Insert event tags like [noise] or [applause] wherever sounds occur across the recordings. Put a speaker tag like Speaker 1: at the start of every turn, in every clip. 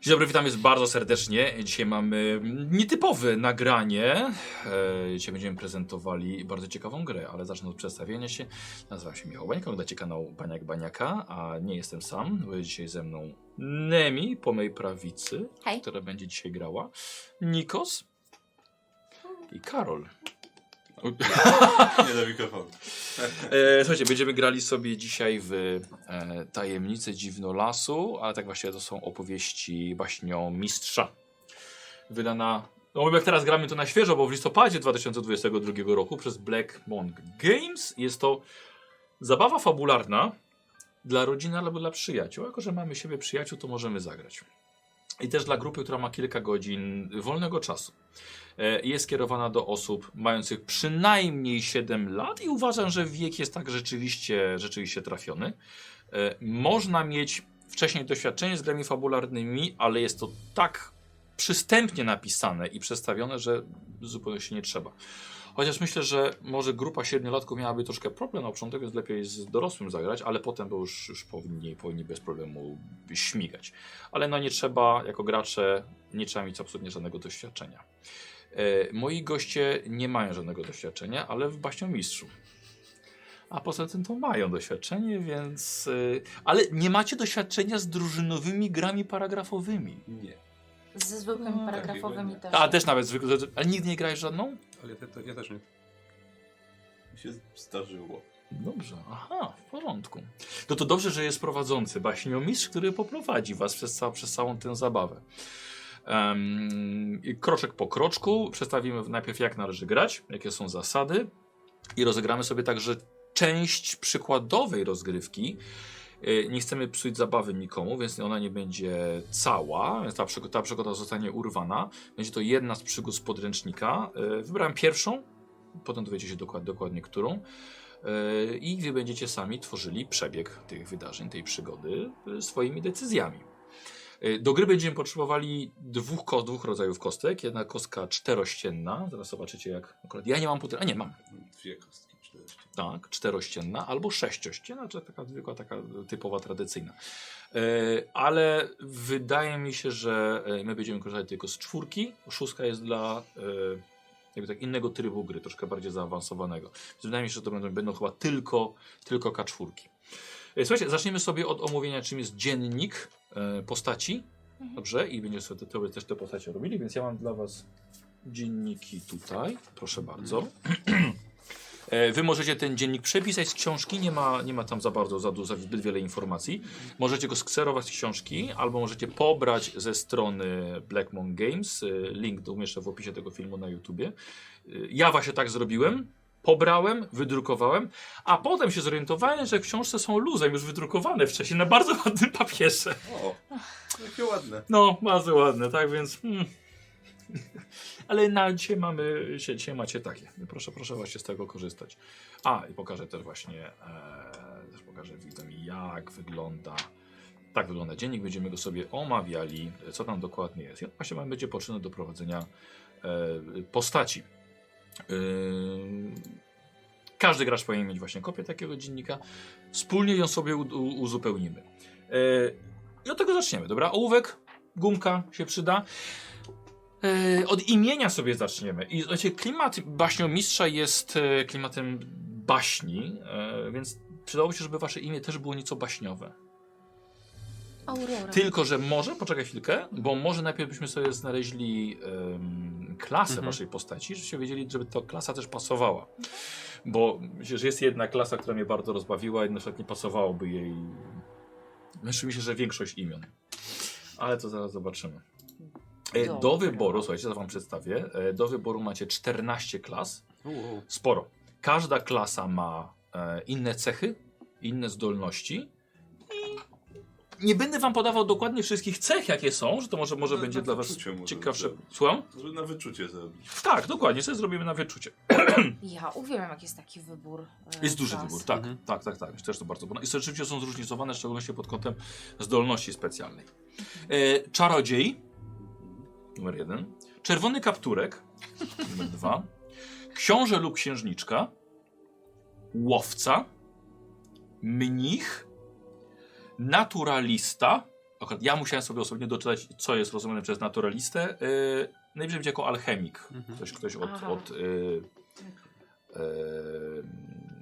Speaker 1: Dzień dobry, witam was bardzo serdecznie. Dzisiaj mamy nietypowe nagranie. E, dzisiaj będziemy prezentowali bardzo ciekawą grę, ale zacznę od przedstawienia się. Nazywam się Michał Bańka, oglądacie kanał Baniak Baniaka, a nie jestem sam, bo jest dzisiaj ze mną Nemi po mojej prawicy,
Speaker 2: Hej.
Speaker 1: która będzie dzisiaj grała, Nikos i Karol.
Speaker 3: Nie do mikrofonu. [laughs]
Speaker 1: E, słuchajcie, będziemy grali sobie dzisiaj w e, Tajemnice Dziwnolasu, ale tak właściwie to są opowieści baśnią mistrza. Wydana, no jak teraz gramy to na świeżo, bo w listopadzie 2022 roku przez Black Monk Games jest to zabawa fabularna dla rodziny albo dla przyjaciół. Jako, że mamy siebie przyjaciół, to możemy zagrać. I też dla grupy, która ma kilka godzin wolnego czasu. E, Jest skierowana do osób mających przynajmniej 7 lat i uważam, że wiek jest tak rzeczywiście, rzeczywiście trafiony. E, Można mieć wcześniej doświadczenie z grami fabularnymi, ale jest to tak przystępnie napisane i przedstawione, że zupełnie się nie trzeba. Chociaż myślę, że może grupa siedmiolatków miałaby troszkę problem na początek, więc lepiej z dorosłym zagrać, ale potem to już, już powinni, powinni bez problemu śmigać. Ale no nie trzeba, jako gracze, nie trzeba mieć absolutnie żadnego doświadczenia. E, moi goście nie mają żadnego doświadczenia, ale w baśniomistrzu. A poza tym to mają doświadczenie, więc... e, ale nie macie doświadczenia z drużynowymi grami paragrafowymi.
Speaker 3: Nie.
Speaker 2: Ze zwykłymi
Speaker 1: No,
Speaker 2: paragrafowymi
Speaker 3: takiego
Speaker 2: też.
Speaker 1: A, też nawet zwykle... Ale nigdy nie grałeś żadną?
Speaker 3: Ale ja, to, ja też nie. Mi się zdarzyło.
Speaker 1: Dobrze, aha, w porządku. No to dobrze, że jest prowadzący baśniomistrz, który poprowadzi was przez, ca przez całą tę zabawę. I kroczek po kroczku przedstawimy najpierw jak należy grać, jakie są zasady i rozegramy sobie także część przykładowej rozgrywki. Y, Nie chcemy psuć zabawy nikomu, więc ona nie będzie cała, więc ta, przygo- ta przygoda zostanie urwana. Będzie to jedna z przygód z podręcznika. Y, Wybrałem pierwszą, potem dowiecie się dokład, dokładnie którą. Yy, I wy będziecie sami tworzyli przebieg tych wydarzeń, tej przygody swoimi decyzjami. Do gry będziemy potrzebowali dwóch, dwóch rodzajów kostek. Jedna kostka czterościenna. Zaraz zobaczycie jak. Akurat ja nie mam puder. A nie mam.
Speaker 3: Dwie kostki.
Speaker 1: Tak, czterościenna albo sześciościenna, czy taka zwykła, taka typowa, tradycyjna. Yy, ale wydaje mi się, że yy, my będziemy korzystać tylko z czwórki. Szóstka jest dla yy, jakby tak innego trybu gry, troszkę bardziej zaawansowanego. Więc wydaje mi się, że to będą, będą chyba tylko, tylko K4. Yy, Słuchajcie, zaczniemy sobie od omówienia, czym jest dziennik postaci. Dobrze, i będziemy sobie te, też te postacie robili, więc ja mam dla Was dzienniki tutaj. Proszę bardzo. [clears throat] E, Wy możecie ten dziennik przepisać z książki, nie ma, nie ma tam za bardzo, za, za zbyt wiele informacji. Możecie go skserować z książki, albo możecie pobrać ze strony Blackmon Games. E, Link do umieszczę w opisie tego filmu na YouTubie. E, Ja właśnie tak zrobiłem. Pobrałem, wydrukowałem, a potem się zorientowałem, że w książce są luzem już wydrukowane wcześniej na bardzo ładnym papierze.
Speaker 3: O, jakie ładne.
Speaker 1: No, bardzo ładne, tak więc. Hmm. Ale na dzisiaj mamy, dzisiaj, macie takie. Proszę, proszę właśnie z tego korzystać. A, i pokażę też właśnie, e, też pokażę widzom jak wygląda, tak wygląda dziennik. Będziemy go sobie omawiali, co tam dokładnie jest. On właśnie będzie potrzebny do prowadzenia e, postaci. E, każdy gracz powinien mieć właśnie kopię takiego dziennika. Wspólnie ją sobie uzupełnimy. E, I od tego zaczniemy, dobra? Ołówek, gumka się przyda. E, od imienia sobie zaczniemy. I słuchajcie, klimat baśniomistrza jest e, klimatem baśni, e, więc przydałoby się, żeby wasze imię też było nieco baśniowe.
Speaker 2: Aurora.
Speaker 1: Tylko, że może, poczekaj chwilkę, bo może najpierw byśmy sobie znaleźli klasę
Speaker 3: Mhm.
Speaker 1: waszej postaci, żebyście wiedzieli, żeby ta klasa też pasowała. Bo myślę, że jest jedna klasa, która mnie bardzo rozbawiła i na przykład nie pasowałoby jej. Myślę że większość imion. Ale to zaraz zobaczymy. E, Do wyboru, słuchajcie, to wam przedstawię. E, Do wyboru macie 14 klas. Sporo. Każda klasa ma e, inne cechy, inne zdolności. Nie będę wam podawał dokładnie wszystkich cech, jakie są, że to może, może
Speaker 3: Na-
Speaker 1: będzie
Speaker 3: na
Speaker 1: dla was ciekawsze. Słucham?
Speaker 3: Żeby na wyczucie zrobić.
Speaker 1: Tak, dokładnie, sobie zrobimy na wyczucie. [clears throat]
Speaker 2: Ja uwielbiam, jak jest taki wybór. e,
Speaker 1: Jest duży
Speaker 2: klas.
Speaker 1: wybór, tak,
Speaker 3: Mhm.
Speaker 1: tak, tak, tak. Też to bardzo. I rzeczywiście są zróżnicowane, w szczególności pod kątem zdolności specjalnej. E, czarodziej, numer jeden. Czerwony kapturek, [laughs] numer dwa. Książę lub księżniczka. Łowca. Mnich. Naturalista. akurat ja musiałem sobie osobnie doczytać, co jest rozumiane przez naturalistę. Yy, najbliżej będzie jako alchemik.
Speaker 4: Mhm.
Speaker 1: Ktoś, ktoś od,
Speaker 2: Aha.
Speaker 1: od yy,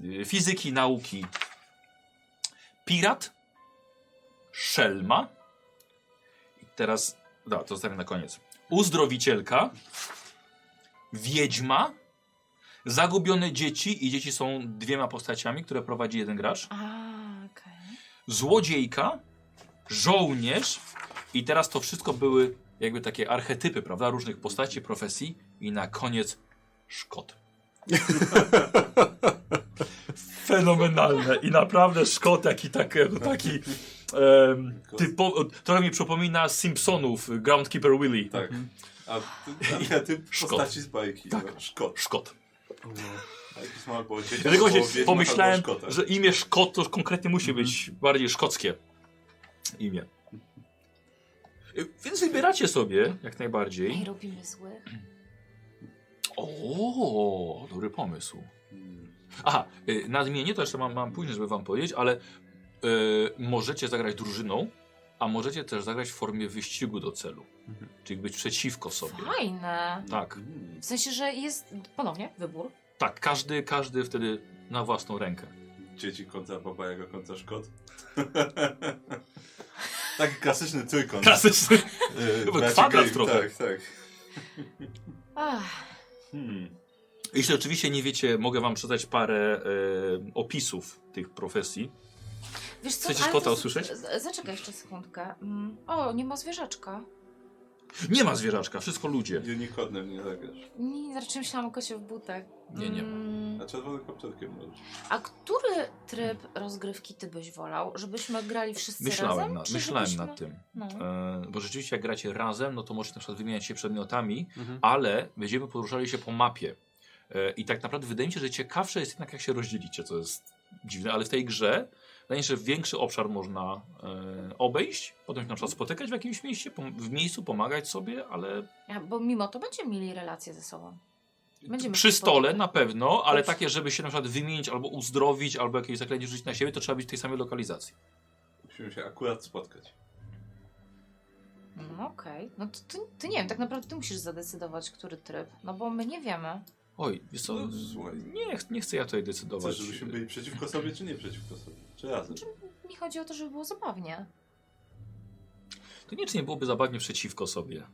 Speaker 1: yy, fizyki, nauki. Pirat, szelma i teraz, da, to zostawię na koniec. Uzdrowicielka, wiedźma, zagubione dzieci i dzieci są dwiema postaciami, które prowadzi jeden gracz.
Speaker 2: A, okej.
Speaker 1: Złodziejka, żołnierz i teraz to wszystko były jakby takie archetypy, prawda, różnych postaci, profesji i na koniec Szkot. [laughs] Fenomenalne i naprawdę Szkot jaki taki, taki em, typo, trochę mi przypomina Simpsonów, Groundkeeper Willy.
Speaker 3: Tak. A ty, a ty
Speaker 1: Szkot.
Speaker 3: postaci z bajki.
Speaker 1: Tak.
Speaker 3: no, Szkot.
Speaker 1: Szkot.
Speaker 3: Albo dzieci,
Speaker 1: Dlatego
Speaker 3: albo wiedźma,
Speaker 1: pomyślałem,
Speaker 3: albo
Speaker 1: że imię Szkot to konkretnie musi być bardziej szkockie imię. Więc wybieracie sobie jak najbardziej.
Speaker 2: Ej, robimy złych.
Speaker 1: O, dobry pomysł.
Speaker 3: Hmm.
Speaker 1: Aha, y, nadmienię, to jeszcze mam, mam później, żeby wam powiedzieć, ale y, możecie zagrać drużyną, a możecie też zagrać w formie wyścigu do celu.
Speaker 4: Mhm.
Speaker 1: Czyli być przeciwko sobie.
Speaker 2: Fajne.
Speaker 1: Tak,
Speaker 3: Hmm.
Speaker 2: W sensie, że jest ponownie wybór.
Speaker 1: tak, każdy, każdy wtedy na własną rękę.
Speaker 3: Dzieci kontra baba Jaga kontra Szkot. [laughs] Taki klasyczny trójkąt.
Speaker 1: Klasyczny. [laughs] [laughs]
Speaker 3: Yy,
Speaker 1: kwadrat trochę.
Speaker 3: Tak, tak. Hmm.
Speaker 1: Jeśli oczywiście nie wiecie, mogę wam przeczytać parę e, opisów tych profesji.
Speaker 2: Wiesz co?
Speaker 1: Chcecie
Speaker 2: ale to-
Speaker 1: usłyszeć?
Speaker 2: z- Zaczekaj jeszcze sekundkę. Mm. O, nie ma zwierzaczka.
Speaker 1: Nie ma zwierzaczka, wszystko ludzie.
Speaker 3: Unicornem nie zagrasz.
Speaker 2: Nie, raczej myślałam o kocie w butach.
Speaker 1: Nie, nie ma.
Speaker 2: Mm,
Speaker 3: A czerwonym kapturkiem możesz.
Speaker 2: A który tryb rozgrywki ty byś wolał? Żebyśmy grali wszyscy
Speaker 1: Myślałem,
Speaker 2: razem?
Speaker 1: nad,
Speaker 2: czy
Speaker 1: myślałem
Speaker 2: żebyśmy...
Speaker 1: nad tym.
Speaker 2: No.
Speaker 1: E, bo rzeczywiście jak gracie razem, no to możecie na przykład wymieniać się przedmiotami,
Speaker 4: Mhm.
Speaker 1: ale będziemy poruszali się po mapie. E, I tak naprawdę wydaje mi się, że ciekawsze jest jednak jak się rozdzielicie, co jest dziwne, ale w tej grze wydaje się, że większy obszar można e, obejść, potem się na przykład spotykać w jakimś mieście, pom- w miejscu, pomagać sobie, ale
Speaker 2: Ja, bo mimo to będziemy mieli relacje ze sobą. Będziemy
Speaker 1: przy stole na pewno, ale takie, żeby się na przykład wymienić albo uzdrowić, albo jakieś zaklęcie rzucić na siebie, to trzeba być w tej samej lokalizacji.
Speaker 3: Musimy się akurat spotkać.
Speaker 2: No okej. No to ty, ty nie wiem, tak naprawdę ty musisz zadecydować, który tryb. No bo my nie wiemy.
Speaker 1: Oj, wiesz co,
Speaker 3: No, słuchaj.
Speaker 1: nie, nie chcę ja tutaj decydować.
Speaker 3: Chcesz, żebyśmy byli przeciwko sobie, czy nie przeciwko sobie? Czy razem?
Speaker 2: Mi chodzi o to, żeby było zabawnie.
Speaker 1: To nie, czy nie byłoby zabawnie przeciwko sobie.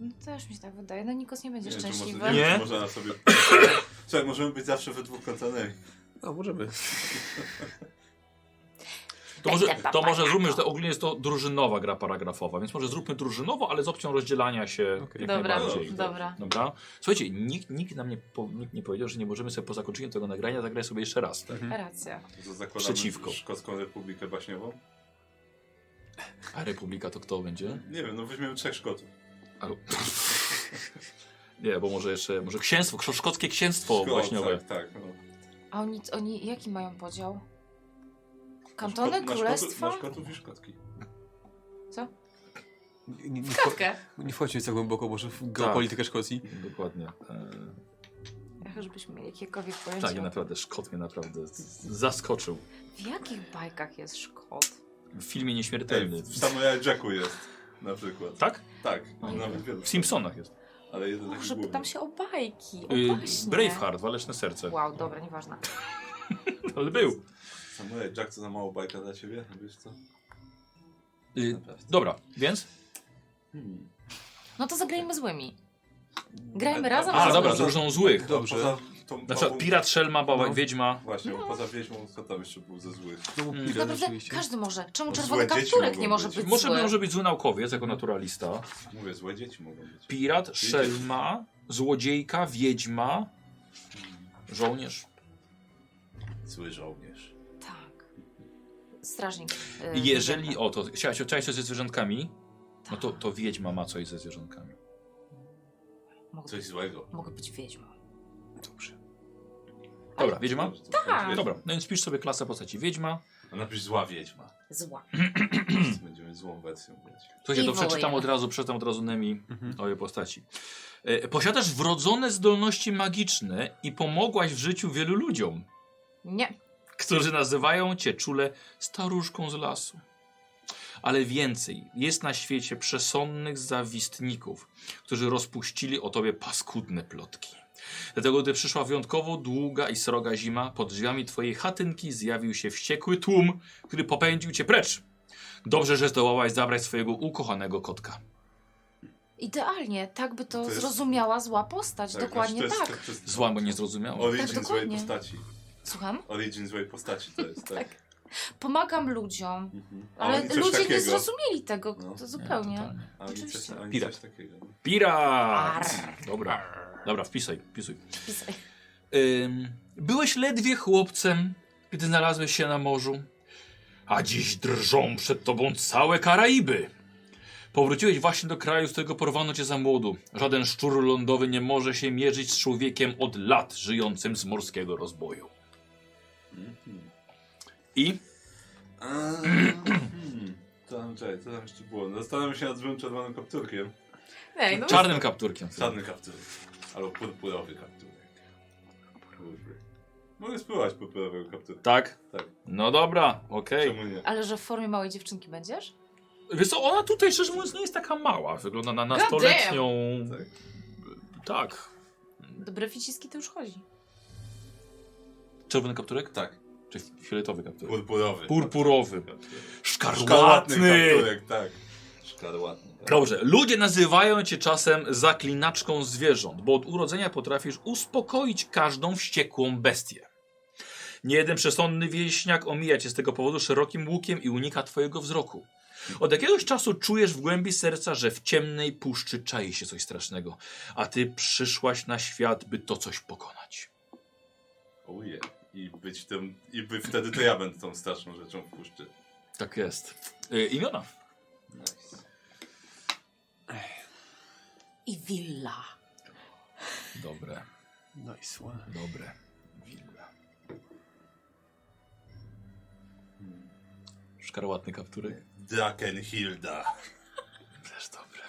Speaker 2: No też mi się tak wydaje. No Nikos nie będzie
Speaker 3: Nie wiem, czy
Speaker 2: szczęśliwy.
Speaker 3: może, nie, wiem, czy można sobie... [coughs] Słuchaj, możemy być zawsze we dwóch.
Speaker 4: No, możemy. [laughs]
Speaker 1: To może, to może zróbmy, że to ogólnie jest to drużynowa gra paragrafowa, więc może zróbmy drużynowo, ale z opcją rozdzielania się
Speaker 4: Okej.
Speaker 1: jak
Speaker 2: Dobra,
Speaker 1: najbardziej.
Speaker 2: dobra.
Speaker 1: Dobra. Słuchajcie, nikt, nikt nam nie, po, nikt nie powiedział, że nie możemy sobie po zakończeniu tego nagrania zagrać sobie jeszcze raz.
Speaker 4: Mhm.
Speaker 2: Racja.
Speaker 1: Przeciwko.
Speaker 3: Szkocką Republikę Baśniową?
Speaker 1: A Republika to kto będzie?
Speaker 3: Nie wiem, no weźmiemy trzech Szkotów.
Speaker 1: Albo... [laughs] nie, bo może jeszcze, może księstwo, szkockie księstwo
Speaker 3: Szkot,
Speaker 1: baśniowe.
Speaker 3: Tak, tak. No.
Speaker 2: A oni, oni jaki mają podział? Kantony,
Speaker 3: Na Szkot- na
Speaker 2: królestwa?
Speaker 3: Szkotów i Szkotki.
Speaker 2: Co?
Speaker 4: Nie, nie, nie,
Speaker 2: Kratkę.
Speaker 4: nie wchodźmy tak głęboko może w geopolitykę Szkocji.
Speaker 1: Dokładnie. E,
Speaker 2: Ja żebyśmy mieli jakiekolwiek pojęcie.
Speaker 1: tak, ja naprawdę, Szkot mnie naprawdę z- zaskoczył.
Speaker 2: W jakich bajkach jest Szkot?
Speaker 1: W filmie
Speaker 3: Ej,
Speaker 1: Nieśmiertelny.
Speaker 3: w Samurai Jacku jest na przykład.
Speaker 1: Tak?
Speaker 3: Tak,
Speaker 2: Oj.
Speaker 3: nawet.
Speaker 1: W Simpsonach jest.
Speaker 3: Ale jeden taki
Speaker 2: pytam się o bajki, o
Speaker 1: Y,
Speaker 2: baśnie.
Speaker 1: Braveheart, Waleczne Serce.
Speaker 2: Wow, dobra, nieważne. [laughs]
Speaker 1: Ale był.
Speaker 3: Samurai Jack to za mało bajka dla ciebie, wiesz co?
Speaker 1: Y, dobra, więc?
Speaker 3: Hmm.
Speaker 2: No to zagrajmy złymi. Grajmy
Speaker 3: A-
Speaker 2: razem,
Speaker 1: A,
Speaker 2: ale
Speaker 1: dobra, drużyną złych.
Speaker 4: Dobrze.
Speaker 3: Poza tą
Speaker 1: Na przykład
Speaker 3: babą-
Speaker 1: pirat, szelma, baba,
Speaker 4: No.
Speaker 1: wiedźma.
Speaker 3: Właśnie, bo poza wiedźmą, kto tam jeszcze był ze złych?
Speaker 4: No,
Speaker 1: Mm.
Speaker 4: pirat
Speaker 2: Naprawdę
Speaker 4: oczywiście.
Speaker 2: każdy może. Czemu
Speaker 3: Bo
Speaker 2: czerwony kapturek nie może
Speaker 3: być.
Speaker 2: być
Speaker 1: Może,
Speaker 2: zły?
Speaker 1: może być zły naukowiec jako naturalista.
Speaker 3: Mówię, złe dzieci mogą być.
Speaker 1: Pirat, szelma, złodziejka, wiedźma, żołnierz.
Speaker 3: Zły żołnierz.
Speaker 2: Strażnik. y,
Speaker 1: Jeżeli, o to, chciałeś, chciałeś coś ze zwierzętkami, no to,
Speaker 2: Tak.
Speaker 1: to wiedźma ma coś ze zwierzętkami.
Speaker 2: Mogę,
Speaker 3: Coś złego.
Speaker 2: mogę być wiedźmą.
Speaker 1: Dobrze. Dobra, wiedźma?
Speaker 2: Tak.
Speaker 1: Dobra, no więc pisz sobie klasę postaci wiedźma.
Speaker 3: A napisz zła wiedźma.
Speaker 2: Zła. [clears throat]
Speaker 3: Będziemy złą wersją grać.
Speaker 1: Słuchajcie, to przeczytam od razu, przeczytam od razu Nemi
Speaker 4: Mhm.
Speaker 1: o jej postaci. E, posiadasz wrodzone zdolności magiczne i pomogłaś w życiu wielu ludziom,
Speaker 2: Nie.
Speaker 1: Którzy nazywają cię czule staruszką z lasu. Ale więcej, jest na świecie przesądnych zawistników, którzy rozpuścili o tobie paskudne plotki. Dlatego, gdy przyszła wyjątkowo długa i sroga zima, pod drzwiami twojej chatynki zjawił się wściekły tłum, który popędził cię precz. Dobrze, że zdołałaś zabrać swojego ukochanego kotka.
Speaker 2: Idealnie, tak by to,
Speaker 3: To jest-
Speaker 2: zrozumiała zła postać.
Speaker 3: Tak,
Speaker 2: Dokładnie
Speaker 3: znaczy, to jest-
Speaker 2: tak.
Speaker 3: to jest-
Speaker 1: Zła, bo nie zrozumiała.
Speaker 3: Origin
Speaker 2: Tak,
Speaker 3: złej
Speaker 2: dokładnie.
Speaker 3: postaci.
Speaker 2: Słucham?
Speaker 3: Origin złej postaci to jest, [laughs] tak.
Speaker 2: Tak. Pomagam ludziom.
Speaker 3: Mhm.
Speaker 2: Ale ludzie nie
Speaker 3: takiego.
Speaker 2: zrozumieli tego
Speaker 3: No.
Speaker 2: to
Speaker 1: Nie,
Speaker 2: zupełnie.
Speaker 1: totalnie.
Speaker 3: A oni coś, oni
Speaker 4: Pirat.
Speaker 3: coś takiego.
Speaker 1: Pirat! Dobra, dobra, wpisaj, wpisuj. Ym, byłeś ledwie chłopcem, gdy znalazłeś się na morzu, a dziś drżą przed tobą całe Karaiby. Powróciłeś właśnie do kraju, z którego porwano cię za młodu. Żaden szczur lądowy nie może się mierzyć z człowiekiem od lat żyjącym z morskiego rozboju. I
Speaker 3: A, hmm. Co tam, czekaj, co tam jeszcze było? Zastanawiam się nad złym czerwonym kapturkiem.
Speaker 2: Ej, no
Speaker 1: czarnym kapturkiem.
Speaker 3: Czarny kapturek. Albo purpurowy kapturek. Mogę spróbować purpurowego kapturka.
Speaker 1: Tak?
Speaker 3: Tak.
Speaker 1: No dobra, okej.
Speaker 3: Czemu nie?
Speaker 2: Ale że w formie małej dziewczynki będziesz?
Speaker 1: Wiesz co, ona tutaj szczerze mówiąc nie jest taka mała. Wygląda na nastoletnią.
Speaker 3: Tak.
Speaker 1: Tak.
Speaker 2: Dobre ficiski to już chodzi.
Speaker 1: Czerwony kapturek?
Speaker 3: Tak.
Speaker 1: Czy fioletowy kapturek?
Speaker 3: Purpurowy.
Speaker 1: Purpurowy.
Speaker 3: Kapturek.
Speaker 1: Szkarłatny.
Speaker 3: kapturek, tak. Szkarłatny. Tak.
Speaker 1: Dobrze, ludzie nazywają cię czasem zaklinaczką zwierząt, bo od urodzenia potrafisz uspokoić każdą wściekłą bestię. Niejeden przesądny wieśniak omija cię z tego powodu szerokim łukiem i unika twojego wzroku. Od jakiegoś czasu czujesz w głębi serca, że w ciemnej puszczy czai się coś strasznego, a ty przyszłaś na świat, by to coś pokonać.
Speaker 3: Uje. I być tym, i by wtedy to ja będę tą straszną rzeczą w puszczy.
Speaker 1: Tak jest. Y, imiona.
Speaker 3: Nice.
Speaker 2: I willa.
Speaker 1: Dobre,
Speaker 4: Nice one.
Speaker 1: dobre. Willa. Szkarłatny kapturek.
Speaker 3: Drakenhilda.
Speaker 1: Też dobre.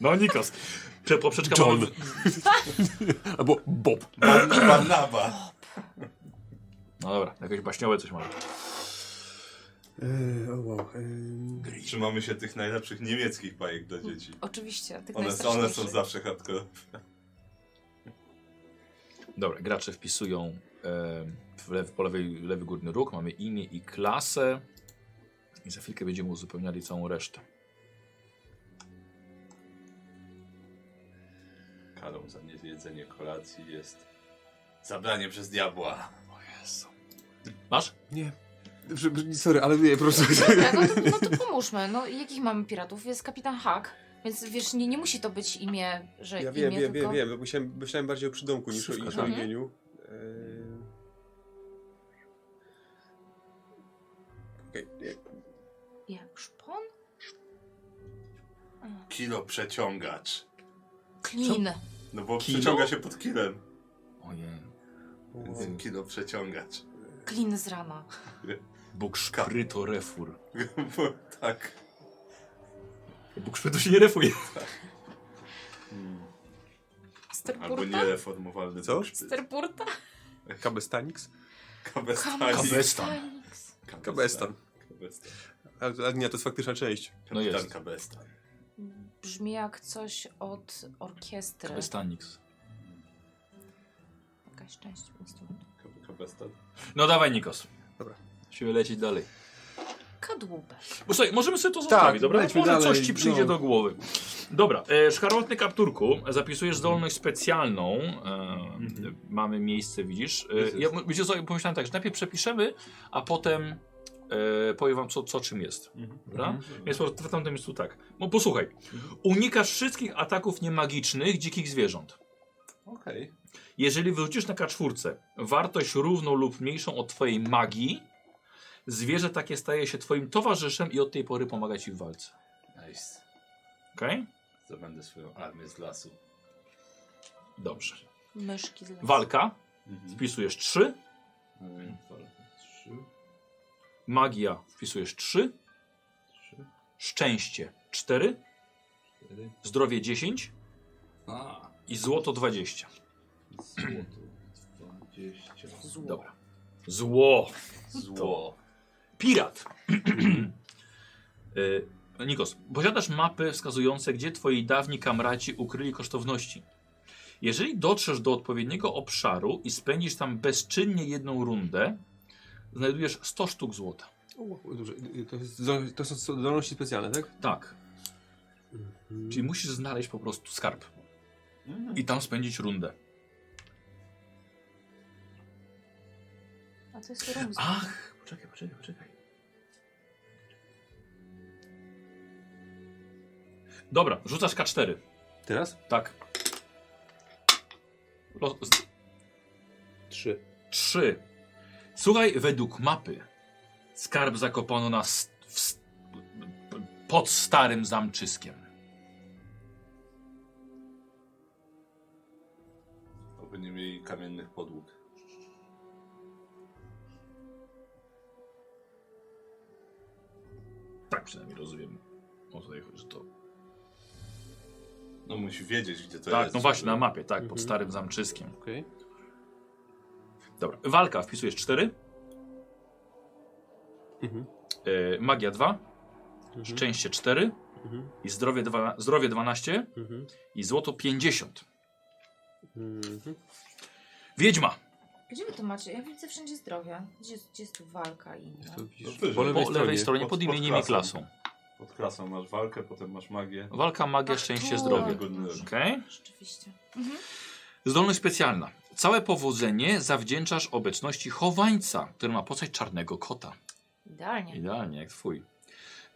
Speaker 1: No Nikos. Prze poprzeczka
Speaker 4: John.
Speaker 1: mamy- [laughs]
Speaker 4: Albo Bob.
Speaker 3: Ban- Barnaba.
Speaker 1: No dobra, jakieś baśniowe coś mamy.
Speaker 4: Eee, o wow. eee,
Speaker 3: Trzymamy się tych najlepszych niemieckich bajek dla dzieci.
Speaker 2: Oczywiście, tych
Speaker 3: One, one są zawsze hardcore.
Speaker 1: Dobra, gracze wpisują e, w, lew, po lewej, lewy górny róg, mamy imię i klasę. I za chwilkę będziemy uzupełniali całą resztę.
Speaker 3: Karą za niezjedzenie kolacji jest zabranie przez diabła.
Speaker 1: O Jezu. Masz?
Speaker 4: nie. Sorry, ale nie, prostu.
Speaker 2: Dobra, no, to, no to pomóżmy. No i jakich mamy piratów? Jest kapitan Hack, więc wiesz, nie, nie musi to być imię, że
Speaker 4: Ja wiem,
Speaker 2: imię
Speaker 4: wiem,
Speaker 2: tylko...
Speaker 4: wiem, wiem. Myślałem, myślałem bardziej o przydomku niż o,
Speaker 1: Wszystko
Speaker 4: niż o
Speaker 1: tak.
Speaker 4: imieniu. Eee... Okej, nie.
Speaker 2: Jak szpon?
Speaker 3: Kilo przeciągacz.
Speaker 2: Klin.
Speaker 3: No bo
Speaker 1: Kilo?
Speaker 3: przeciąga się pod kilem.
Speaker 1: Ojej.
Speaker 3: Więc kilo przeciągacz.
Speaker 2: Klin z rana.
Speaker 1: Bóg szkryto refur. [laughs]
Speaker 3: Bo tak.
Speaker 1: Bóg szkryto się nie refuje.
Speaker 3: Albo
Speaker 2: Sterpurta?
Speaker 3: niereformowalny
Speaker 4: Co?
Speaker 2: Sterpurta?
Speaker 4: Kabestanix?
Speaker 3: Kabestani.
Speaker 1: Kabestan.
Speaker 4: Kabestan.
Speaker 3: Kabestan.
Speaker 4: Ale, ale nie, to jest faktyczna część.
Speaker 1: No jest.
Speaker 3: Kapitan Kabestan.
Speaker 2: Brzmi jak coś od orkiestry.
Speaker 1: Kabestanix.
Speaker 2: Jakaś część instrumentu.
Speaker 3: Kabestan.
Speaker 1: No dawaj Nikos.
Speaker 4: Dobra.
Speaker 1: Musimy lecieć dalej.
Speaker 2: Kadłubek.
Speaker 1: Bo słuchaj, możemy sobie to zostawić, dobra?
Speaker 4: lećmy
Speaker 1: Może
Speaker 4: dalej,
Speaker 1: coś ci przyjdzie
Speaker 4: no.
Speaker 1: do głowy. Dobra, e, szkarłatny kapturku, zapisujesz zdolność specjalną. E, Mamy miejsce, widzisz. E, ja, wiecie co, pomyślałem tak, że najpierw przepiszemy, a potem e, powiem wam, co, co czym jest. Mhm. Dobra? Mhm. Więc po, w tamtym tak. No posłuchaj. Mhm. Unikasz wszystkich ataków niemagicznych dzikich zwierząt.
Speaker 3: Okej. Okay.
Speaker 1: Jeżeli wyrzucisz na K4 wartość równą lub mniejszą od twojej magii, zwierzę takie staje się twoim towarzyszem i od tej pory pomaga ci w walce.
Speaker 3: Nice.
Speaker 1: Okej?
Speaker 3: Okay? Swoją armię z lasu.
Speaker 1: Dobrze.
Speaker 2: Myszki z lasu.
Speaker 1: Walka.
Speaker 3: Mhm.
Speaker 1: Wpisujesz 3.
Speaker 3: Mhm. 3.
Speaker 1: Magia. Wpisujesz 3.
Speaker 3: Trzy.
Speaker 1: Szczęście 4.
Speaker 3: Cztery.
Speaker 1: Zdrowie 10.
Speaker 3: A.
Speaker 1: I złoto 20.
Speaker 3: Złoto. Dwadzieścia.
Speaker 2: Zło.
Speaker 1: Dobra. Zło.
Speaker 3: Zło.
Speaker 1: Pirat. [clears throat] E, Nikos, posiadasz mapy wskazujące, gdzie twoi dawni kamraci ukryli kosztowności. Jeżeli dotrzesz do odpowiedniego obszaru i spędzisz tam bezczynnie jedną rundę, znajdujesz 100 sztuk złota.
Speaker 4: O. To, jest, to są zdolności specjalne, tak?
Speaker 1: Tak. Czyli musisz znaleźć po prostu skarb i tam spędzić rundę.
Speaker 2: A to jest.
Speaker 1: Ach, poczekaj, poczekaj, poczekaj. Dobra, rzucasz K4.
Speaker 4: Teraz?
Speaker 1: Tak.
Speaker 4: Trzy.
Speaker 1: Trzy. Słuchaj, według mapy skarb zakopano na st- w st- pod starym zamczyskiem.
Speaker 3: Oby nie mieli kamiennych podłóg.
Speaker 1: Tak przynajmniej rozumiem. O tutaj chodzi, że to.
Speaker 3: No musi wiedzieć, gdzie to
Speaker 1: tak,
Speaker 3: jest.
Speaker 1: no właśnie,
Speaker 3: żeby-
Speaker 1: na mapie, tak, pod
Speaker 4: Mhm.
Speaker 1: starym zamczyskiem.
Speaker 4: Okej.
Speaker 1: Dobra, walka, wpisujesz 4,
Speaker 4: Mhm.
Speaker 1: e, magia 2,
Speaker 4: Mhm.
Speaker 1: szczęście 4
Speaker 4: Mhm.
Speaker 1: i zdrowie, dwa, zdrowie 12
Speaker 4: Mhm.
Speaker 1: i złoto 50.
Speaker 4: Mhm.
Speaker 1: Wiedźma!
Speaker 2: Gdzie wy to macie? Ja widzę wszędzie zdrowie. Gdzie, jest- gdzie jest tu walka i?
Speaker 4: To widzisz,
Speaker 3: wyżej.
Speaker 4: po lewej
Speaker 1: Po
Speaker 4: stronie.
Speaker 1: lewej stronie,
Speaker 3: Pod-
Speaker 1: pod
Speaker 3: pod
Speaker 1: imieniem i
Speaker 3: klasą. Pod klasą masz walkę, potem masz magię.
Speaker 1: Walka, magia,
Speaker 2: Ach,
Speaker 1: szczęście,
Speaker 2: tu.
Speaker 1: zdrowie.
Speaker 3: Godny
Speaker 1: Okej?
Speaker 2: Rzeczywiście. Mhm.
Speaker 1: Zdolność specjalna. Całe powodzenie zawdzięczasz obecności chowańca, który ma postać czarnego kota.
Speaker 2: Idealnie.
Speaker 1: Idealnie, jak twój.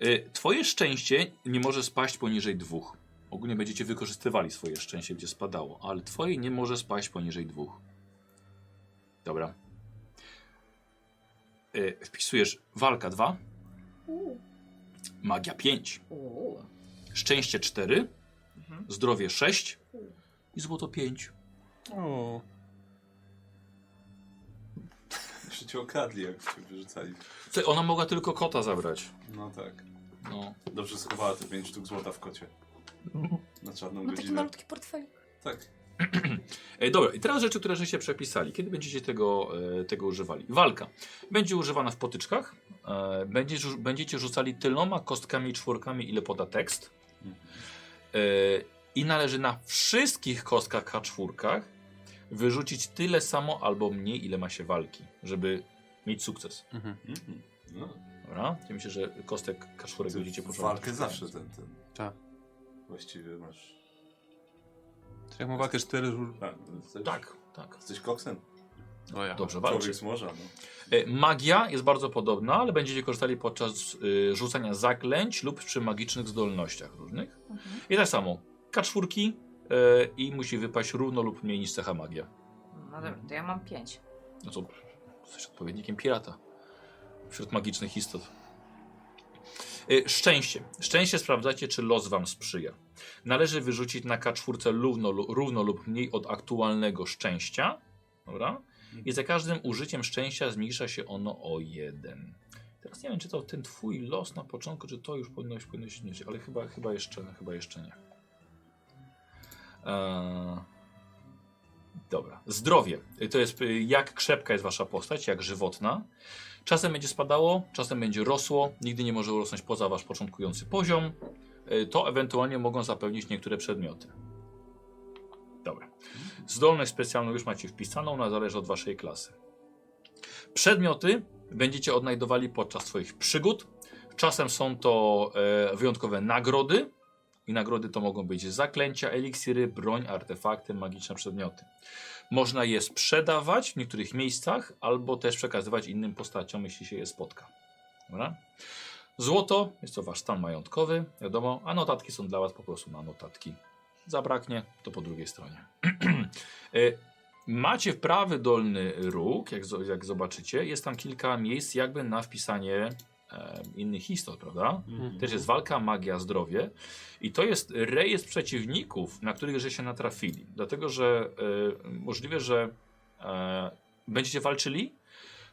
Speaker 1: Y, Twoje szczęście nie może spaść poniżej dwóch. Ogólnie będziecie wykorzystywali swoje szczęście, gdzie spadało, ale twoje nie może spaść poniżej dwóch. Dobra. Y, Wpisujesz walka 2,
Speaker 2: Uuu.
Speaker 1: magia 5,
Speaker 2: Uuu.
Speaker 1: szczęście 4,
Speaker 2: Mhm.
Speaker 1: zdrowie 6 i złoto 5.
Speaker 4: O.
Speaker 3: Jeszcze cię okradli, jak cię wyrzucali.
Speaker 1: Co, ona mogła tylko kota zabrać.
Speaker 3: No tak.
Speaker 1: No.
Speaker 3: Dobrze schowała te 5 sztuk złota w kocie. Na czarną
Speaker 2: Ma taki
Speaker 3: godzinę.
Speaker 2: malutki portfelik.
Speaker 3: Tak. [clears throat]
Speaker 1: E, dobra, i teraz rzeczy, które żeście przepisali. Kiedy będziecie tego, e, tego używali? Walka. Będzie używana w potyczkach. E, będzie, będziecie rzucali tylnoma kostkami czwórkami, ile poda tekst. E, I należy na wszystkich kostkach K4 wyrzucić tyle samo albo mniej, ile ma się walki, żeby mieć sukces.
Speaker 4: Mhm.
Speaker 3: Mhm. No.
Speaker 1: Dobra? Ja myślę, że kostek K4
Speaker 3: Ty
Speaker 1: będziecie potrzebować.
Speaker 3: walkę zawsze ten, ten.
Speaker 4: Tak.
Speaker 3: Właściwie masz...
Speaker 4: Jak mam walkę cztery żur...
Speaker 3: A, no, jesteś,
Speaker 1: Tak, tak.
Speaker 3: Jesteś koksem.
Speaker 4: O ja.
Speaker 1: Dobrze walczy.
Speaker 3: Człowiek z morza, no.
Speaker 1: E, Magia jest bardzo podobna, ale będziecie korzystali podczas y, rzucania zaklęć lub przy magicznych zdolnościach różnych.
Speaker 2: Mhm.
Speaker 1: I tak samo, K4 y, i musi wypaść równo lub mniej niż cecha magia.
Speaker 2: No dobra, to ja mam pięć.
Speaker 1: No to jesteś odpowiednikiem pirata wśród magicznych istot. Y, szczęście. Szczęście sprawdzacie, czy los wam sprzyja. Należy wyrzucić na K4 równo, równo lub mniej od aktualnego szczęścia. Dobra? I za każdym użyciem szczęścia zmniejsza się ono o jeden. Teraz nie wiem, czy to ten twój los na początku, czy to już powinno, powinno się zmniejszyć, ale chyba, chyba, jeszcze, chyba jeszcze nie. Eee, dobra. Zdrowie. To jest jak krzepka jest wasza postać, jak żywotna. Czasem będzie spadało, czasem będzie rosło. Nigdy nie może urosnąć poza wasz początkujący poziom. Y, To ewentualnie mogą zapewnić niektóre przedmioty. Dobra. Zdolność specjalną już macie wpisaną, ona zależy od waszej klasy. Przedmioty będziecie odnajdowali podczas swoich przygód. Czasem są to e, wyjątkowe nagrody. I nagrody to mogą być zaklęcia, eliksiry, broń, artefakty, magiczne przedmioty. Można je sprzedawać w niektórych miejscach, albo też przekazywać innym postaciom, jeśli się je spotka. Dobra? Złoto jest to wasz stan majątkowy, wiadomo, a notatki są dla was po prostu na notatki. Zabraknie, to po drugiej stronie. E, [clears throat] Macie prawy dolny róg, jak, jak zobaczycie, jest tam kilka miejsc jakby na wpisanie e, innych istot, prawda?
Speaker 3: Mhm.
Speaker 1: Też jest walka, magia, zdrowie. I to jest rejestr przeciwników, na których że się natrafili. Dlatego, że e, możliwe, że e, będziecie walczyli,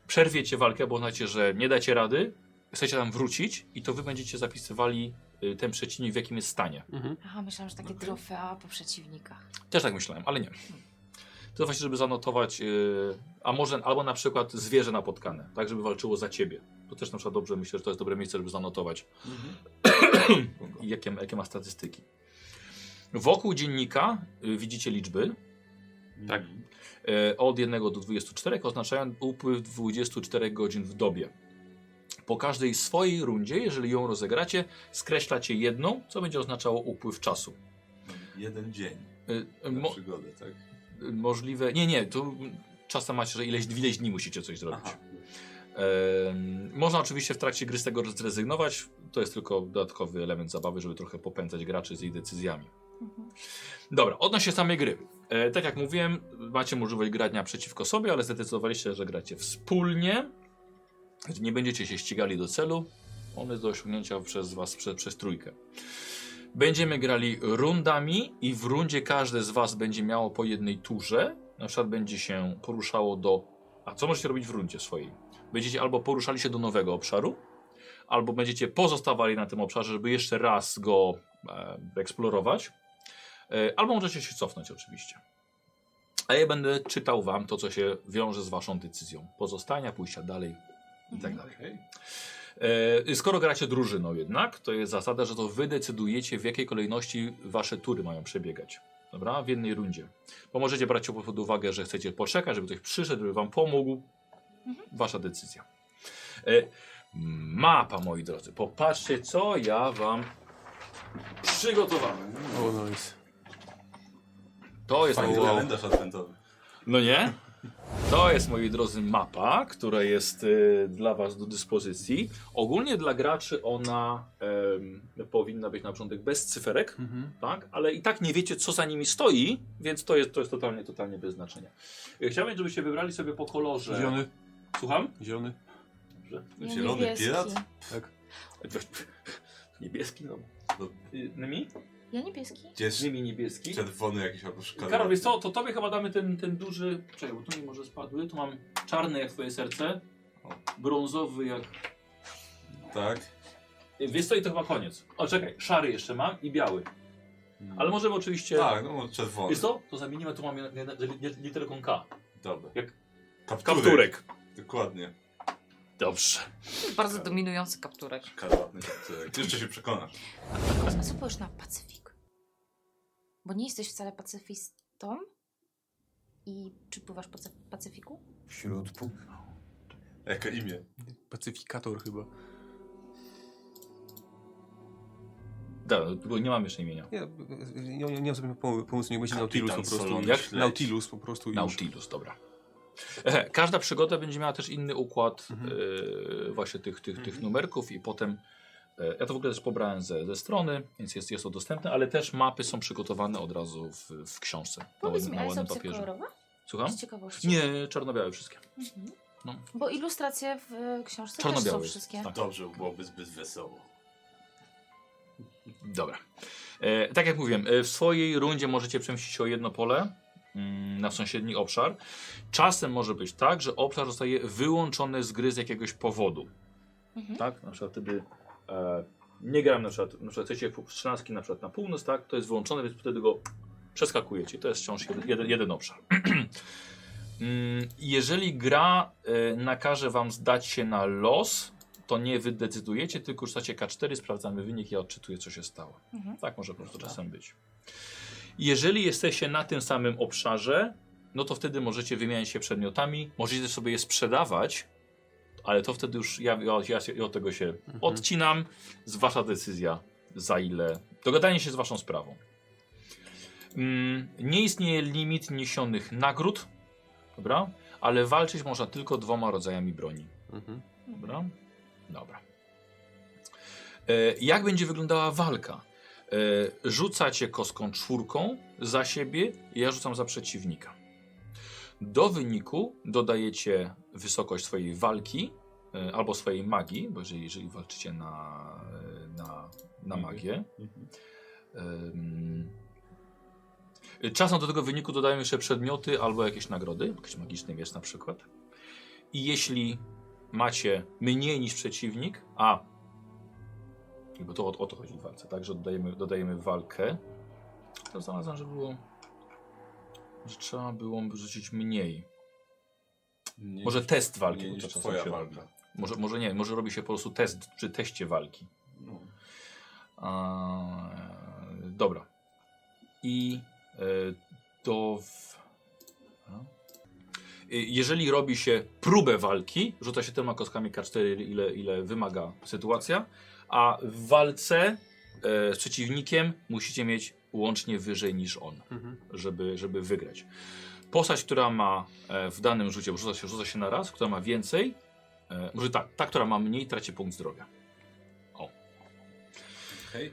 Speaker 1: przerwiecie walkę, bo znacie, że nie dacie rady, chcecie tam wrócić i to wy będziecie zapisywali e, ten przeciwnik w jakim jest stanie.
Speaker 4: Mhm.
Speaker 2: Aha, myślałam, że takie trofea po przeciwnikach.
Speaker 1: Też tak myślałem, ale nie. To właśnie, żeby zanotować, yy, a może albo na przykład zwierzę napotkane, tak, żeby walczyło za ciebie. To też na przykład dobrze, myślę, że to jest dobre miejsce, żeby zanotować, [coughs] jakie, jakie ma statystyki. Wokół dziennika y, widzicie liczby,
Speaker 4: Tak.
Speaker 1: E, od 1 do 24 oznaczają upływ 24 godzin w dobie. Po każdej swojej rundzie, jeżeli ją rozegracie, skreślacie jedną, co będzie oznaczało upływ czasu.
Speaker 3: Jeden dzień na
Speaker 1: Mo
Speaker 3: przygodę, tak?
Speaker 1: Możliwe. Nie, nie, tu czasem macie, że ileś, ileś dni musicie coś zrobić. Em, można oczywiście w trakcie gry z tego zrezygnować. To jest tylko dodatkowy element zabawy, żeby trochę popędzać graczy z ich decyzjami.
Speaker 2: Mhm.
Speaker 1: Dobra, odnośnie samej gry. E, tak jak mówiłem, macie możliwość grania przeciwko sobie, ale zdecydowaliście, że gracie wspólnie. Nie będziecie się ścigali do celu. On jest do osiągnięcia przez was, przez, przez trójkę. Będziemy grali rundami i w rundzie każde z was będzie miało po jednej turze. Na przykład będzie się poruszało do... A co możecie robić w rundzie swojej? Będziecie albo poruszali się do nowego obszaru, albo będziecie pozostawali na tym obszarze, żeby jeszcze raz go e, eksplorować. E, Albo możecie się cofnąć oczywiście. A ja będę czytał wam to, co się wiąże z waszą decyzją. Pozostania, pójścia dalej i tak dalej.
Speaker 3: Okej.
Speaker 1: E, skoro gracie drużyną jednak, to jest zasada, że to wy decydujecie w jakiej kolejności wasze tury mają przebiegać. Dobra? W jednej rundzie. Bo możecie brać pod uwagę, że chcecie poczekać, żeby ktoś przyszedł, żeby wam pomógł. Wasza decyzja. E, mapa, moi drodzy. Popatrzcie, co ja wam przygotowałem.
Speaker 4: O, nice.
Speaker 1: To jest
Speaker 3: Fajny kalendarz adwentowy.
Speaker 1: No nie? To jest, moi drodzy, mapa, która jest y, dla Was do dyspozycji. Ogólnie dla graczy ona em, powinna być na początek bez cyferek,
Speaker 4: Mhm.
Speaker 1: tak? Ale i tak nie wiecie, co za nimi stoi, więc to jest, to jest totalnie, totalnie bez znaczenia. Y, Chciałbym, żebyście wybrali sobie po kolorze.
Speaker 4: Zielony.
Speaker 1: Słucham?
Speaker 4: Zielony.
Speaker 1: Dobrze.
Speaker 3: Zielony
Speaker 2: niebieski.
Speaker 3: pirat?
Speaker 4: Tak. [laughs]
Speaker 1: Niebieski, no.
Speaker 3: No.
Speaker 1: Y, Nymi?
Speaker 2: Ja niebieski?
Speaker 3: Gdzie jest
Speaker 1: Nymi niebieski.
Speaker 3: czerwony jakiś albo?
Speaker 1: Karol, wiesz co, to tobie chyba damy ten, ten duży... Czekaj, bo tu mi może spadły. Tu mam czarny jak twoje serce, brązowy jak...
Speaker 3: Tak.
Speaker 1: Wiesz co, i to chyba koniec. O, czekaj, szary jeszcze mam i biały. Ale możemy oczywiście...
Speaker 3: Tak, no może czerwony.
Speaker 1: Wiesz co, to zamienimy, tu mam literką K.
Speaker 3: Dobra.
Speaker 1: Jak-
Speaker 3: Kapturek.
Speaker 1: Kapturek.
Speaker 3: Dokładnie.
Speaker 1: Dobrze.
Speaker 2: Bardzo dominujący kapturek.
Speaker 3: Szkarłatny kapturek. Jeszcze się przekonasz.
Speaker 2: Powiesz na Pacyfik? Bo nie jesteś wcale pacyfistą? I czy pływasz po Pacy- Pacyfiku?
Speaker 5: Wśród pół...
Speaker 3: Jakie imię?
Speaker 4: Pacyfikator chyba.
Speaker 1: Bo nie mam jeszcze imienia.
Speaker 4: Nie, nie, nie, mam sobie pom- pomysłu, nie będzie Nautilus po prostu.
Speaker 1: Jak?
Speaker 4: Nautilus po prostu i już.
Speaker 1: Nautilus, dobra. [laughs] Każda przygoda będzie miała też inny układ
Speaker 4: Mhm.
Speaker 1: e, właśnie tych, tych, tych numerków i potem e, ja to w ogóle też pobrałem ze, ze strony, więc jest, jest to dostępne, ale też mapy są przygotowane od razu w, w książce. Na,
Speaker 2: Powiedz
Speaker 1: ładnym-
Speaker 2: mi,
Speaker 1: na ładnym papierze.
Speaker 2: kolorowa?
Speaker 1: Słucham?
Speaker 2: Z ciekawości.
Speaker 1: Nie, czarno-białe wszystkie.
Speaker 2: Mhm.
Speaker 1: No.
Speaker 2: Bo ilustracje w e, książce też są wszystkie.
Speaker 1: tak.
Speaker 3: Dobrze byłoby zbyt wesoło.
Speaker 1: Dobra. E, tak jak mówiłem, e, w swojej rundzie możecie przemieścić się o jedno pole na sąsiedni obszar. Czasem może być tak, że obszar zostaje wyłączony z gry z jakiegoś powodu.
Speaker 2: Mhm.
Speaker 1: Tak? Na przykład wtedy e, nie gram na przykład, na przykład chcecie 13 na przykład na północ, tak? To jest wyłączone, więc wtedy go przeskakujecie. To jest wciąż jeden, jeden, jeden obszar. [clears throat] Mm, Jeżeli gra e, nakaże wam zdać się na los, to nie wy decydujecie, tylko rzucacie K4, sprawdzamy wynik, ja odczytuję, co się stało.
Speaker 2: Mhm.
Speaker 1: Tak może po prostu czasem być. Jeżeli jesteście na tym samym obszarze, no to wtedy możecie wymieniać się przedmiotami, możecie sobie je sprzedawać, ale to wtedy już ja, ja, ja, się- ja od tego się odcinam. Z wasza decyzja, za ile. Dogadanie się z waszą sprawą. Mm, nie istnieje limit niesionych nagród, dobra? Ale walczyć można tylko dwoma rodzajami broni.
Speaker 4: Mhm.
Speaker 1: Dobra? Dobra. E, jak będzie wyglądała walka? E, rzucacie kostką czwórką za siebie, ja rzucam za przeciwnika. Do wyniku dodajecie wysokość swojej walki e, albo swojej magii, bo jeżeli, jeżeli walczycie na, e, na, na magię. Em, Czasem do tego wyniku dodają jeszcze przedmioty albo jakieś nagrody, jakiś magiczny miecz na przykład. I jeśli macie mniej niż przeciwnik, a bo to o, o to chodzi w walce, tak, że dodajemy, dodajemy walkę. To znalazłem, że było że trzeba było rzucić mniej.
Speaker 3: Nie
Speaker 1: Może test walki.
Speaker 3: niż
Speaker 1: czasem
Speaker 3: twoja
Speaker 1: się
Speaker 3: walka.
Speaker 1: robi. Może, może nie, może robi się po prostu test przy teście walki.
Speaker 3: No.
Speaker 1: A, dobra. I e, to. W... E, Jeżeli robi się próbę walki, rzuca się tyloma kostkami K4, ile, ile wymaga sytuacja, a w walce e, z przeciwnikiem musicie mieć łącznie wyżej niż on,
Speaker 4: Mhm.
Speaker 1: żeby, żeby wygrać. Postać, która ma e, w danym rzucie, rzuca się, rzuca się na raz, która ma więcej, e, może tak, ta, która ma mniej, traci punkt zdrowia.
Speaker 3: Okej.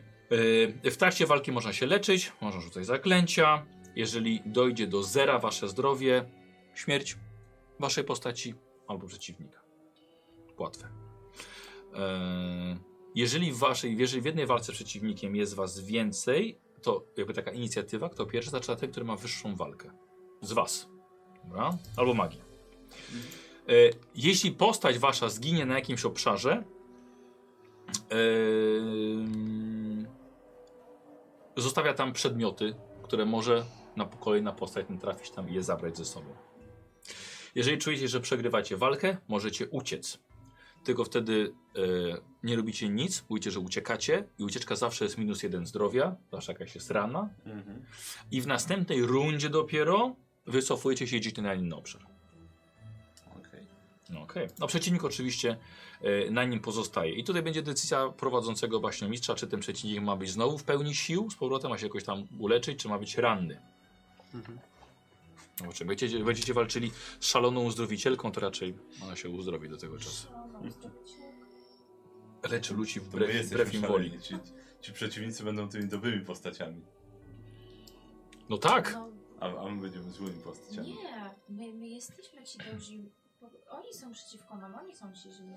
Speaker 1: Yy, W trakcie walki można się leczyć, można rzucać zaklęcia. Jeżeli dojdzie do zera wasze zdrowie, śmierć waszej postaci albo przeciwnika. Łatwe. Yy, Jeżeli w, waszej, jeżeli w jednej walce z przeciwnikiem jest was więcej, to jakby taka inicjatywa, kto pierwszy zaczyna ten, który ma wyższą walkę. Z was. Dobra? Albo magię. Yy, Jeśli postać wasza zginie na jakimś obszarze, Ehm, zostawia tam przedmioty, które może na kolejna postać trafić tam i je zabrać ze sobą. Jeżeli czujecie, że przegrywacie walkę, możecie uciec. Tylko wtedy e, nie robicie nic, mówicie, że uciekacie i ucieczka zawsze jest minus jeden zdrowia, zawsze jakaś jest rana.
Speaker 3: Mhm.
Speaker 1: I w następnej rundzie dopiero wycofujecie się i idziecie na inny obszar.
Speaker 3: Okej.
Speaker 1: No okej. No przeciwnik oczywiście e, na nim pozostaje. I tutaj będzie decyzja prowadzącego właśnie mistrza, czy ten przeciwnik ma być znowu w pełni sił, z powrotem ma się jakoś tam uleczyć, czy ma być ranny.
Speaker 4: Mhm.
Speaker 1: No, czy będziecie, będziecie walczyli z szaloną uzdrowicielką, to raczej ona się uzdrowi do tego czasu. Leczy ludzi
Speaker 3: To my
Speaker 1: wbrew,
Speaker 3: jesteśmy
Speaker 1: wbrew im woli.
Speaker 3: szaleni. Ci, ci przeciwnicy będą tymi dobrymi postaciami,
Speaker 1: No tak!
Speaker 2: No
Speaker 3: a, a my będziemy złymi postaciami.
Speaker 2: nie, my, my jesteśmy ci dobrzy. Oni są przeciwko nam, oni są ci źli.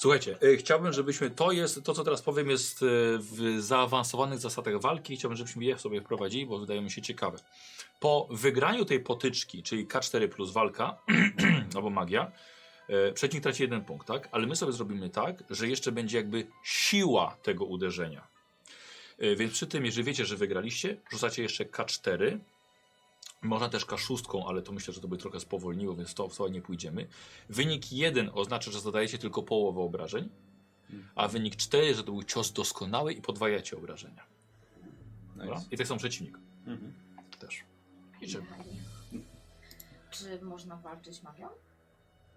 Speaker 1: Słuchajcie, e, chciałbym, żebyśmy, to jest, to co teraz powiem jest e, w zaawansowanych zasadach walki, chciałbym, żebyśmy je sobie wprowadzili, bo wydają mi się ciekawe. Po wygraniu tej potyczki, czyli K4 plus walka, [clears throat] albo magia, e, przeciwnik traci jeden punkt, tak? Ale my sobie zrobimy tak, że jeszcze będzie jakby siła tego uderzenia. Więc przy tym, jeżeli wiecie, że wygraliście, rzucacie jeszcze K4, można też K6, ale to myślę, że to by trochę spowolniło, więc to, w to nie pójdziemy. Wynik 1 oznacza, że zadajecie tylko połowę obrażeń, a wynik 4, że to był cios doskonały i podwajacie obrażenia. Dobra?
Speaker 3: Nice.
Speaker 1: I tak samo przeciwnik
Speaker 3: Mhm.
Speaker 1: też. Idziemy.
Speaker 2: Czy można walczyć magią?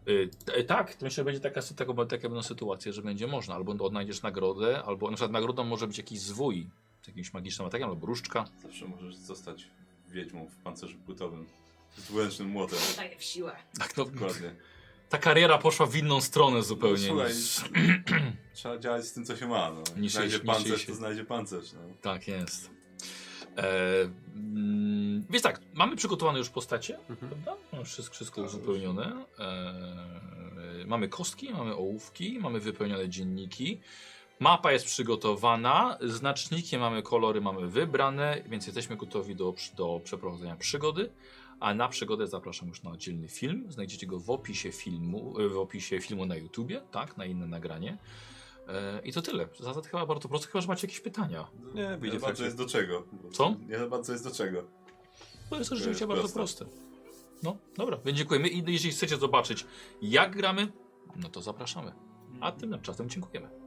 Speaker 1: Y, t- tak, to myślę, że będzie taka, taka, taka będą sytuacja, że będzie można. Albo odnajdziesz nagrodę, albo na przykład nagrodą może być jakiś zwój z jakimś magicznym atakiem, albo różdżka.
Speaker 3: Zawsze możesz zostać wiedźmą w pancerzu płytowym z dwuręcznym młotem.
Speaker 2: Daje w siłę.
Speaker 1: Tak, no,
Speaker 3: Dokładnie.
Speaker 1: ta kariera poszła w inną stronę zupełnie.
Speaker 3: No, słuchaj,
Speaker 1: niż- [clears throat]
Speaker 3: Trzeba działać z tym, co się ma. No.
Speaker 1: Niż
Speaker 3: znajdzie
Speaker 1: niż
Speaker 3: pancerz, to znajdzie pancerz. No.
Speaker 1: Tak jest. E, mm, więc tak, mamy przygotowane już postacie,
Speaker 4: Mhm.
Speaker 1: prawda? Mamy wszystko, wszystko
Speaker 3: Tak,
Speaker 1: uzupełnione. E, mamy kostki, mamy ołówki, mamy wypełnione dzienniki. Mapa jest przygotowana, znaczniki mamy, kolory mamy wybrane, więc jesteśmy gotowi do, do przeprowadzenia przygody. A na przygodę zapraszam już na oddzielny film. Znajdziecie go w opisie filmu, w opisie filmu na YouTubie, tak, na inne nagranie. E, I to tyle. Zasad chyba bardzo prosto, chyba że macie jakieś pytania.
Speaker 4: Nie, wyjdzie
Speaker 3: bardzo jest do czego.
Speaker 1: Co?
Speaker 3: Nie bardzo jest do czego.
Speaker 1: To jest
Speaker 3: To
Speaker 1: rzeczywiście bardzo proste. No, dobra, więc dziękujemy. I jeżeli chcecie zobaczyć, jak gramy, no to zapraszamy. A tym czasem dziękujemy.